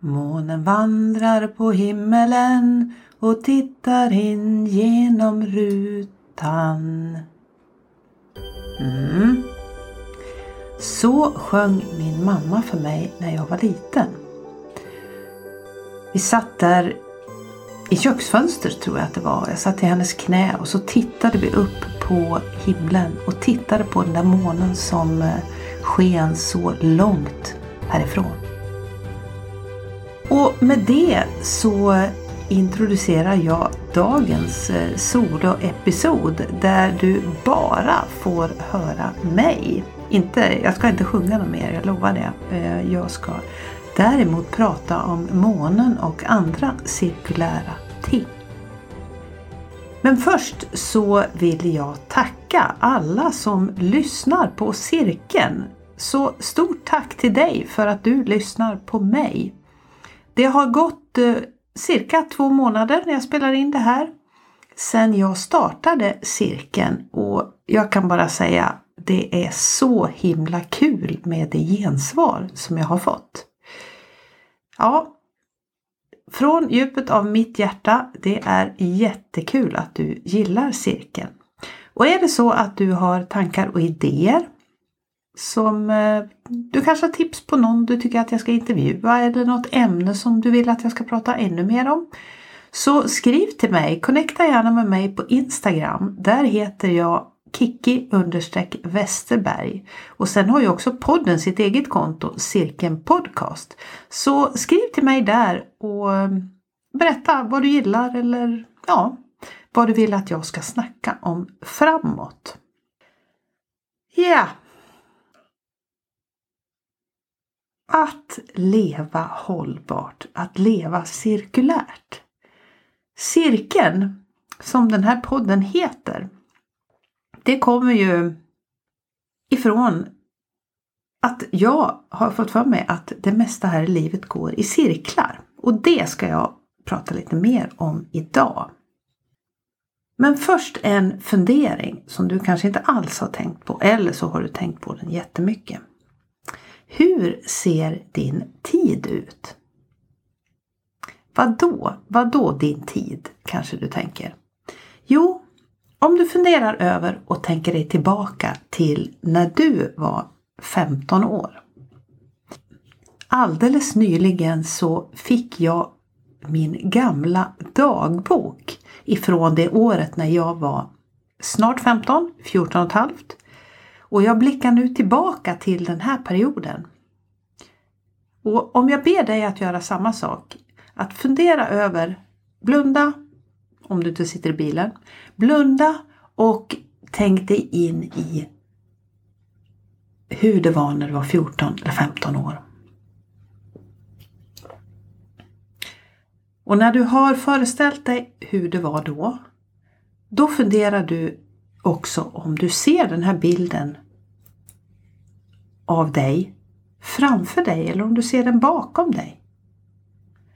Månen vandrar på himmelen och tittar in genom rutan. Mm. Så sjöng min mamma för mig när jag var liten. Vi satt där i köksfönstret tror jag att det var. Jag satt i hennes knä och så tittade vi upp på himlen och tittade på den där månen som eh, sken så långt härifrån. Och med det så introducerar jag dagens eh, soloepisod där du bara får höra mig. Inte, jag ska inte sjunga något mer, jag lovar det. Eh, jag ska däremot prata om månen och andra cirkulära ting. Men först så vill jag tacka alla som lyssnar på cirkeln. Så stort tack till dig för att du lyssnar på mig. Det har gått eh, cirka två månader när jag spelar in det här sen jag startade cirkeln och jag kan bara säga det är så himla kul med det gensvar som jag har fått. Ja, från djupet av mitt hjärta, det är jättekul att du gillar cirkeln. Och är det så att du har tankar och idéer som eh, du kanske har tips på någon du tycker att jag ska intervjua eller något ämne som du vill att jag ska prata ännu mer om. Så skriv till mig, connecta gärna med mig på Instagram. Där heter jag Kiki Westerberg. Och sen har ju också podden sitt eget konto, Cirkeln Podcast. Så skriv till mig där och eh, berätta vad du gillar eller ja, vad du vill att jag ska snacka om framåt. Ja, Att leva hållbart, att leva cirkulärt. Cirkeln, som den här podden heter, det kommer ju ifrån att jag har fått för mig att det mesta här i livet går i cirklar. Och det ska jag prata lite mer om idag. Men först en fundering som du kanske inte alls har tänkt på eller så har du tänkt på den jättemycket. Hur ser din tid ut? Vad då? Vad då din tid? Kanske du tänker. Jo, om du funderar över och tänker dig tillbaka till när du var 15 år. Alldeles nyligen så fick jag min gamla dagbok ifrån det året när jag var snart 15, 14 och ett halvt och jag blickar nu tillbaka till den här perioden. Och om jag ber dig att göra samma sak, att fundera över, blunda om du inte sitter i bilen, blunda och tänk dig in i hur det var när du var 14 eller 15 år. Och när du har föreställt dig hur det var då, då funderar du också om du ser den här bilden av dig framför dig eller om du ser den bakom dig.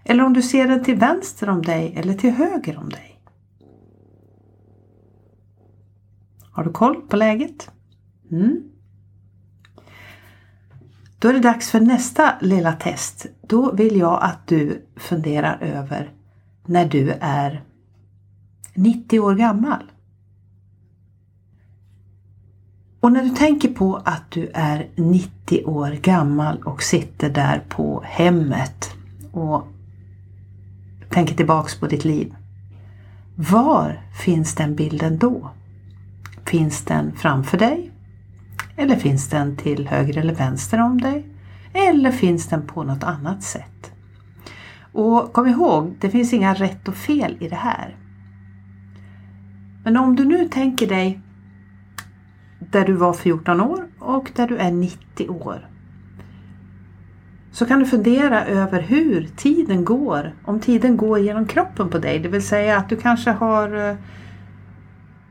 Eller om du ser den till vänster om dig eller till höger om dig. Har du koll på läget? Mm. Då är det dags för nästa lilla test. Då vill jag att du funderar över när du är 90 år gammal. Och när du tänker på att du är 90 år gammal och sitter där på hemmet och tänker tillbaks på ditt liv. Var finns den bilden då? Finns den framför dig? Eller finns den till höger eller vänster om dig? Eller finns den på något annat sätt? Och kom ihåg, det finns inga rätt och fel i det här. Men om du nu tänker dig där du var 14 år och där du är 90 år. Så kan du fundera över hur tiden går, om tiden går genom kroppen på dig. Det vill säga att du kanske har eh,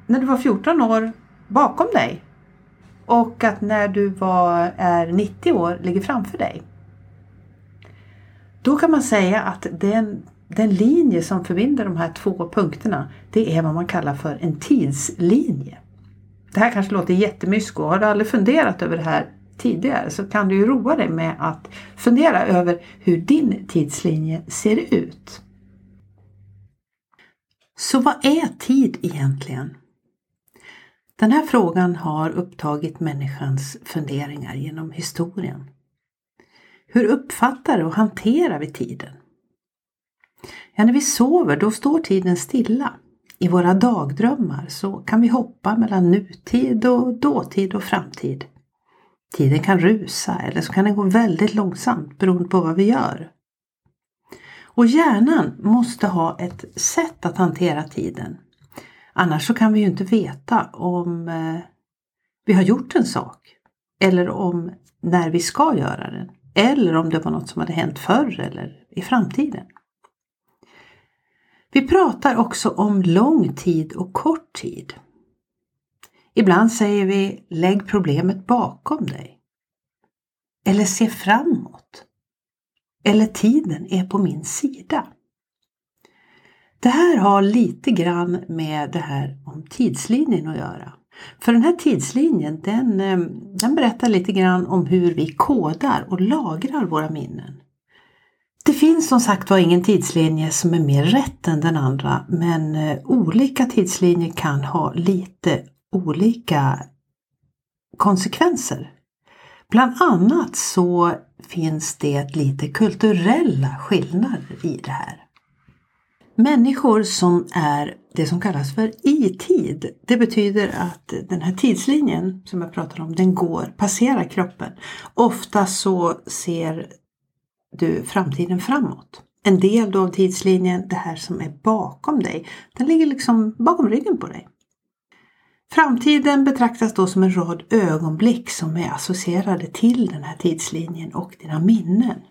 när du var 14 år bakom dig och att när du var, är 90 år ligger framför dig. Då kan man säga att den, den linje som förbinder de här två punkterna det är vad man kallar för en tidslinje. Det här kanske låter jättemysko. Har du aldrig funderat över det här tidigare så kan du ju roa dig med att fundera över hur din tidslinje ser ut. Så vad är tid egentligen? Den här frågan har upptagit människans funderingar genom historien. Hur uppfattar och hanterar vi tiden? Ja, när vi sover då står tiden stilla. I våra dagdrömmar så kan vi hoppa mellan nutid och dåtid och framtid. Tiden kan rusa eller så kan den gå väldigt långsamt beroende på vad vi gör. Och hjärnan måste ha ett sätt att hantera tiden. Annars så kan vi ju inte veta om eh, vi har gjort en sak eller om när vi ska göra den eller om det var något som hade hänt förr eller i framtiden. Vi pratar också om lång tid och kort tid. Ibland säger vi lägg problemet bakom dig. Eller se framåt. Eller tiden är på min sida. Det här har lite grann med det här om tidslinjen att göra. För den här tidslinjen den, eh, den berättar lite grann om hur vi kodar och lagrar våra minnen. Det finns som sagt var ingen tidslinje som är mer rätt än den andra men eh, olika tidslinjer kan ha lite olika konsekvenser. Bland annat så finns det lite kulturella skillnader i det här. Människor som är det som kallas för i-tid. Det betyder att den här tidslinjen som jag pratar om, den går, passerar kroppen. Ofta så ser du framtiden framåt. En del då av tidslinjen, det här som är bakom dig, den ligger liksom bakom ryggen på dig. Framtiden betraktas då som en rad ögonblick som är associerade till den här tidslinjen och dina minnen.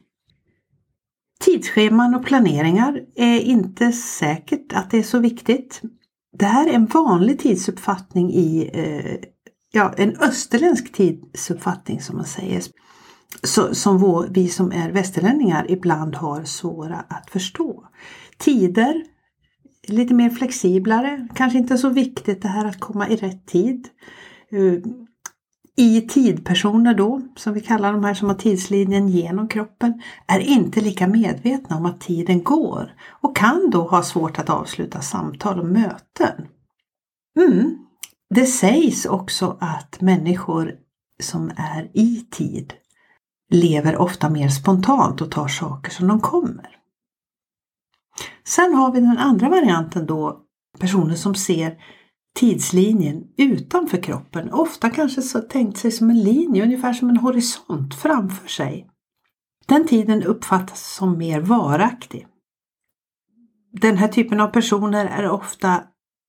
Tidsscheman och planeringar är inte säkert att det är så viktigt. Det här är en vanlig tidsuppfattning i eh, ja, en österländsk tidsuppfattning som man säger. Så, som vår, vi som är västerlänningar ibland har svåra att förstå. Tider, lite mer flexiblare, kanske inte så viktigt det här att komma i rätt tid. Eh, I tidpersoner då, som vi kallar de här som har tidslinjen genom kroppen, är inte lika medvetna om att tiden går och kan då ha svårt att avsluta samtal och möten. Mm. Det sägs också att människor som är i tid lever ofta mer spontant och tar saker som de kommer. Sen har vi den andra varianten då, personer som ser tidslinjen utanför kroppen. Ofta kanske så tänkt sig som en linje, ungefär som en horisont framför sig. Den tiden uppfattas som mer varaktig. Den här typen av personer är ofta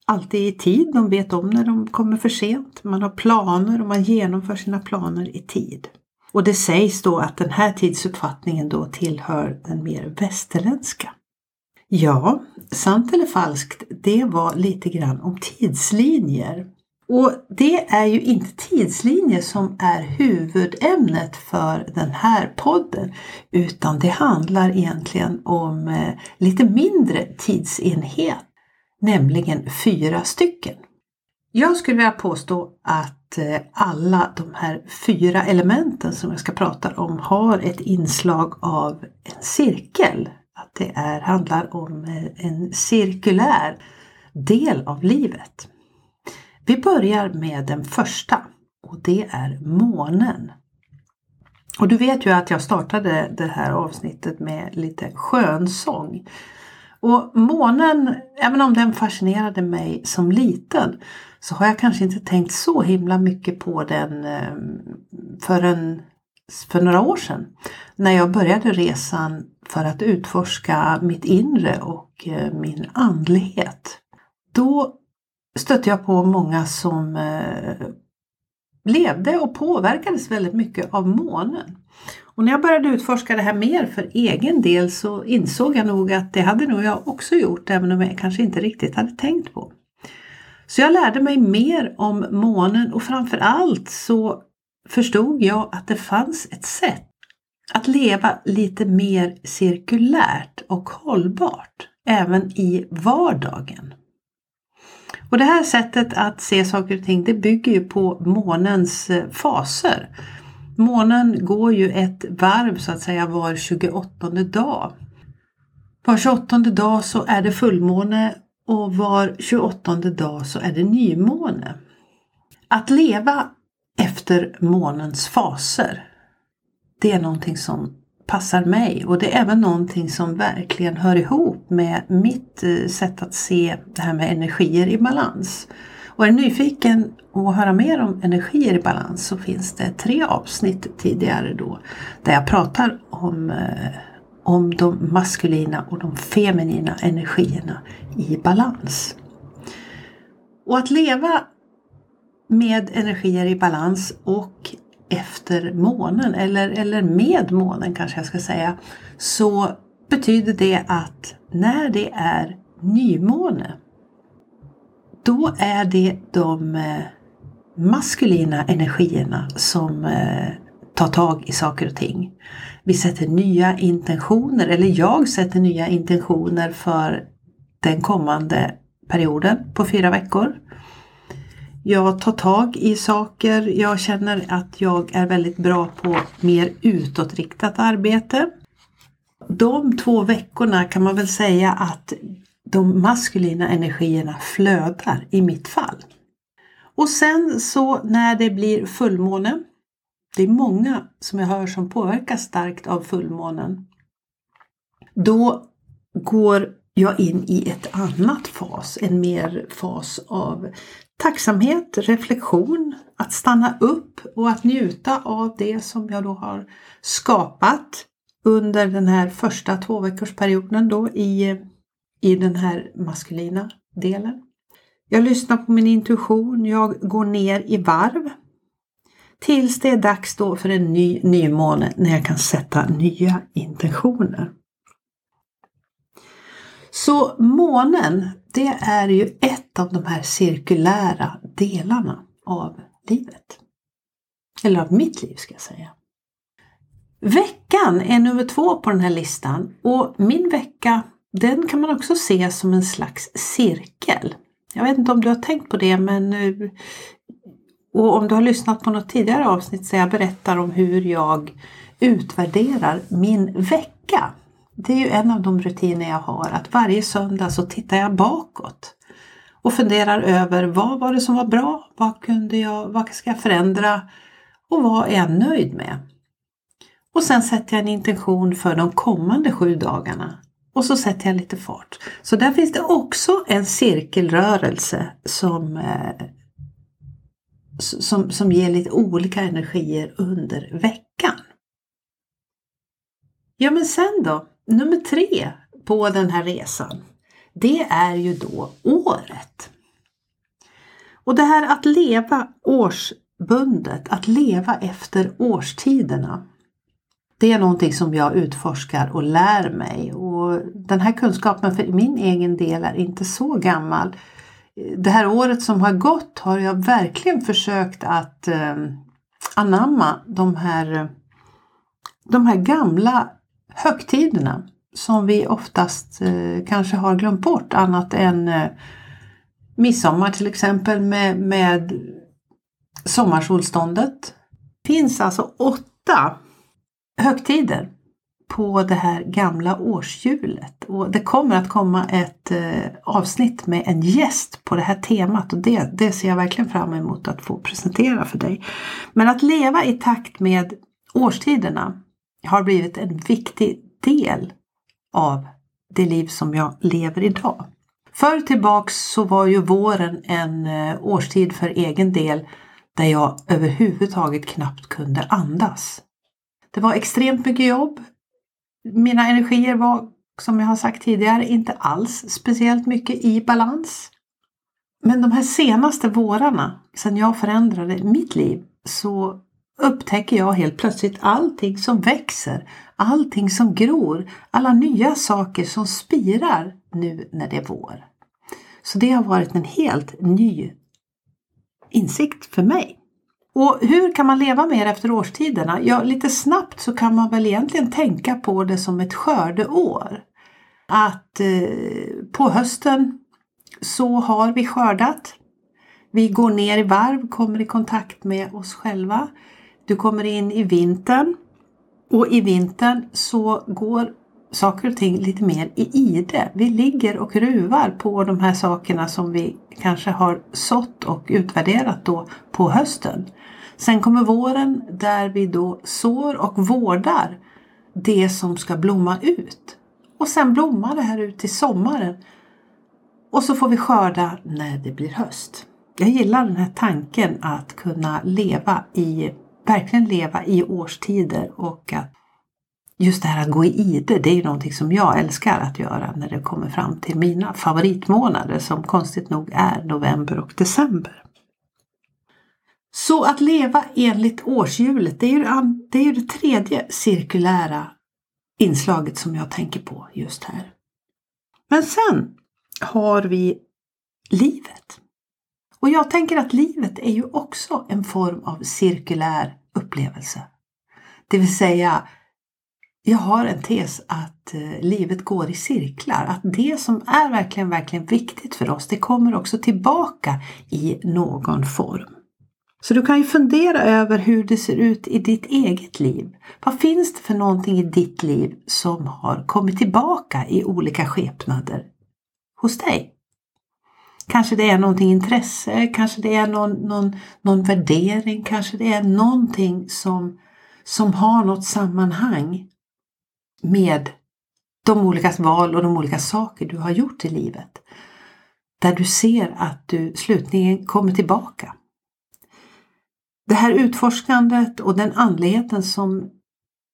alltid i tid. De vet om när de kommer för sent. Man har planer och man genomför sina planer i tid. Och det sägs då att den här tidsuppfattningen då tillhör den mer västerländska. Ja, sant eller falskt, det var lite grann om tidslinjer. Och det är ju inte tidslinjer som är huvudämnet för den här podden utan det handlar egentligen om eh, lite mindre tidsenhet, nämligen fyra stycken. Jag skulle vilja påstå att eh, alla de här fyra elementen som jag ska prata om har ett inslag av en cirkel att det är, handlar om eh, en cirkulär del av livet. Vi börjar med den första och det är månen. Och du vet ju att jag startade det här avsnittet med lite skönsång. Och månen, även om den fascinerade mig som liten, så har jag kanske inte tänkt så himla mycket på den eh, förrän för några år sedan när jag började resan för att utforska mitt inre och eh, min andlighet. Då stötte jag på många som eh, levde och påverkades väldigt mycket av månen. Och när jag började utforska det här mer för egen del så insåg jag nog att det hade nog jag också gjort även om jag kanske inte riktigt hade tänkt på. Så jag lärde mig mer om månen och framför allt så förstod jag att det fanns ett sätt att leva lite mer cirkulärt och hållbart även i vardagen. Och det här sättet att se saker och ting det bygger ju på månens eh, faser. Månen går ju ett varv så att säga var 28 dag. Var 28 dag så är det fullmåne och var 28 dag så är det nymåne. Att leva efter månens faser, det är någonting som passar mig och det är även någonting som verkligen hör ihop med mitt eh, sätt att se det här med energier i balans. Och är nyfiken att höra mer om energier i balans så finns det tre avsnitt tidigare då där jag pratar om, eh, om de maskulina och de feminina energierna i balans. Och att leva med energier i balans och efter månen eller, eller med månen kanske jag ska säga så betyder det att när det är nymåne då är det de eh, maskulina energierna som eh, ta tag i saker och ting. Vi sätter nya intentioner, eller jag sätter nya intentioner för den kommande perioden på fyra veckor. Jag tar tag i saker, jag känner att jag är väldigt bra på mer utåtriktat arbete. De två veckorna kan man väl säga att de maskulina energierna flödar i mitt fall. Och sen så när det blir fullmåne, det är många som jag hör som påverkas starkt av fullmånen, då går jag in i ett annat fas, en mer fas av tacksamhet, reflektion, att stanna upp och att njuta av det som jag då har skapat under den här första tvåveckorsperioden då i i den här maskulina delen. Jag lyssnar på min intuition, jag går ner i varv tills det är dags då för en ny nymåne när jag kan sätta nya intentioner. Så månen, det är ju ett av de här cirkulära delarna av livet. Eller av mitt liv ska jag säga. Veckan är nummer två på den här listan och min vecka den kan man också se som en slags cirkel. Jag vet inte om du har tänkt på det men eh, och om du har lyssnat på något tidigare avsnitt så jag berättar om hur jag utvärderar min vecka. Det är ju en av de rutiner jag har att varje söndag så tittar jag bakåt och funderar över vad var det som var bra? Vad kunde jag, vad ska jag förändra? Och vad är jag nöjd med? Och sen sätter jag en intention för de kommande sju dagarna och så sätter jag lite fart. Så där finns det också en cirkelrörelse som, eh, som, som ger lite olika energier under veckan. Ja men sen då, nummer tre på den här resan. Det är ju då året. Och det här att leva årsbundet, att leva efter årstiderna. Det är någonting som jag utforskar och lär mig och den här kunskapen för min egen del är inte så gammal. Det här året som har gått har jag verkligen försökt att eh, anamma de här, de här gamla högtiderna som vi oftast eh, kanske har glömt bort annat än eh, midsommar till exempel med, med sommarsolståndet. Det finns alltså åtta högtider på det här gamla årshjulet. Och det kommer att komma ett eh, avsnitt med en gäst på det här temat och det, det ser jag verkligen fram emot att få presentera för dig. Men att leva i takt med årstiderna har blivit en viktig del av det liv som jag lever idag. Förr tillbaks så var ju våren en eh, årstid för egen del där jag överhuvudtaget knappt kunde andas. Det var extremt mycket jobb. Mina energier var, som jag har sagt tidigare, inte alls speciellt mycket i balans. Men de här senaste vårarna, sedan jag förändrade mitt liv, så upptäcker jag helt plötsligt allting som växer, allting som gror, alla nya saker som spirar nu när det är vår. Så det har varit en helt ny insikt för mig. Och hur kan man leva mer efter årstiderna? Ja, lite snabbt så kan man väl egentligen tänka på det som ett skördeår. Att eh, på hösten så har vi skördat. Vi går ner i varv, kommer i kontakt med oss själva. Du kommer in i vintern och i vintern så går saker och ting lite mer i ide. Vi ligger och ruvar på de här sakerna som vi kanske har sått och utvärderat då på hösten. Sen kommer våren där vi då sår och vårdar det som ska blomma ut. Och sen blommar det här ut till sommaren. Och så får vi skörda när det blir höst. Jag gillar den här tanken att kunna leva i, verkligen leva i årstider och att just det här att gå i ide, det är ju någonting som jag älskar att göra när det kommer fram till mina favoritmånader som konstigt nog är november och december. Så att leva enligt årshjulet, det är ju det, är ju det tredje cirkulära inslaget som jag tänker på just här. Men sen har vi livet. Och jag tänker att livet är ju också en form av cirkulär upplevelse. Det vill säga, jag har en tes att eh, livet går i cirklar. Att det som är verkligen, verkligen viktigt för oss, det kommer också tillbaka i någon form. Så du kan ju fundera över hur det ser ut i ditt eget liv. Vad finns det för någonting i ditt liv som har kommit tillbaka i olika skepnader hos dig? Kanske det är någonting intresse, kanske det är någon, någon, någon värdering, kanske det är någonting som, som har något sammanhang med de olika val och de olika saker du har gjort i livet. Där du ser att du slutligen kommer tillbaka. Det här utforskandet och den andligheten som,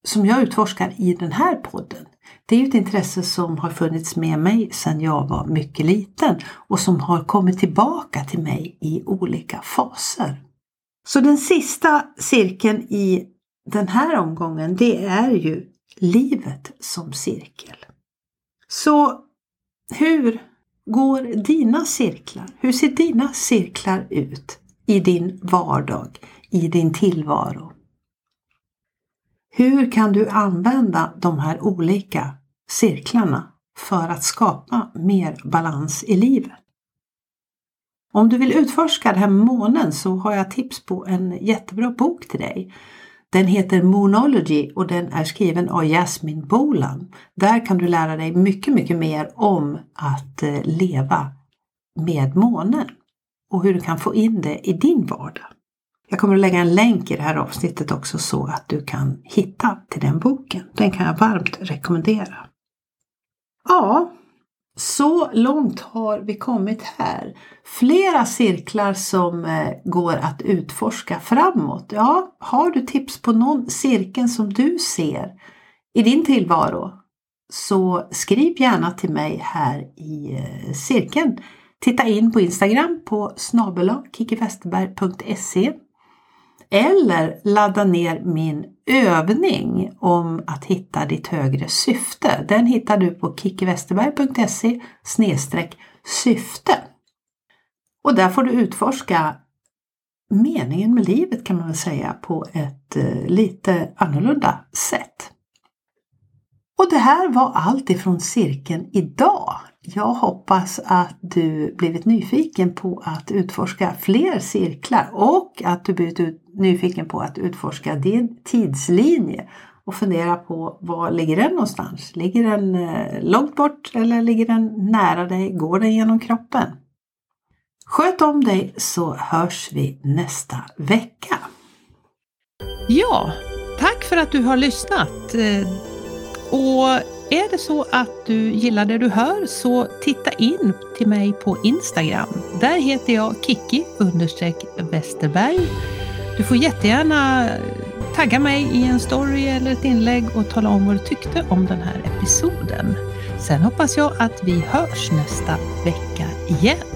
som jag utforskar i den här podden, det är ju ett intresse som har funnits med mig sedan jag var mycket liten och som har kommit tillbaka till mig i olika faser. Så den sista cirkeln i den här omgången, det är ju livet som cirkel. Så hur går dina cirklar? Hur ser dina cirklar ut i din vardag, i din tillvaro? Hur kan du använda de här olika cirklarna för att skapa mer balans i livet? Om du vill utforska den här månen så har jag tips på en jättebra bok till dig. Den heter Moonology och den är skriven av Jasmine Bolan. Där kan du lära dig mycket, mycket mer om att eh, leva med månen och hur du kan få in det i din vardag. Jag kommer att lägga en länk i det här avsnittet också så att du kan hitta till den boken. Den kan jag varmt rekommendera. Ja, så långt har vi kommit här. Flera cirklar som eh, går att utforska framåt. Ja, har du tips på någon cirkel som du ser i din tillvaro så skriv gärna till mig här i eh, cirkeln. Titta in på Instagram på snabel eller ladda ner min övning om att hitta ditt högre syfte. Den hittar du på kickiwesterberg.se syfte. Och där får du utforska meningen med livet kan man väl säga på ett eh, lite annorlunda sätt. Och det här var allt ifrån cirkeln idag. Jag hoppas att du blivit nyfiken på att utforska fler cirklar och att du blivit nyfiken på att utforska din tidslinje och fundera på var ligger den någonstans? Ligger den eh, långt bort eller ligger den nära dig? Går den genom kroppen? Sköt om dig så hörs vi nästa vecka. Ja, tack för att du har lyssnat. Eh, och är det så att du gillar det du hör så titta in till mig på Instagram. Där heter jag Kiki Westerberg. Du får jättegärna tagga mig i en story eller ett inlägg och tala om vad du tyckte om den här episoden. Sen hoppas jag att vi hörs nästa vecka igen.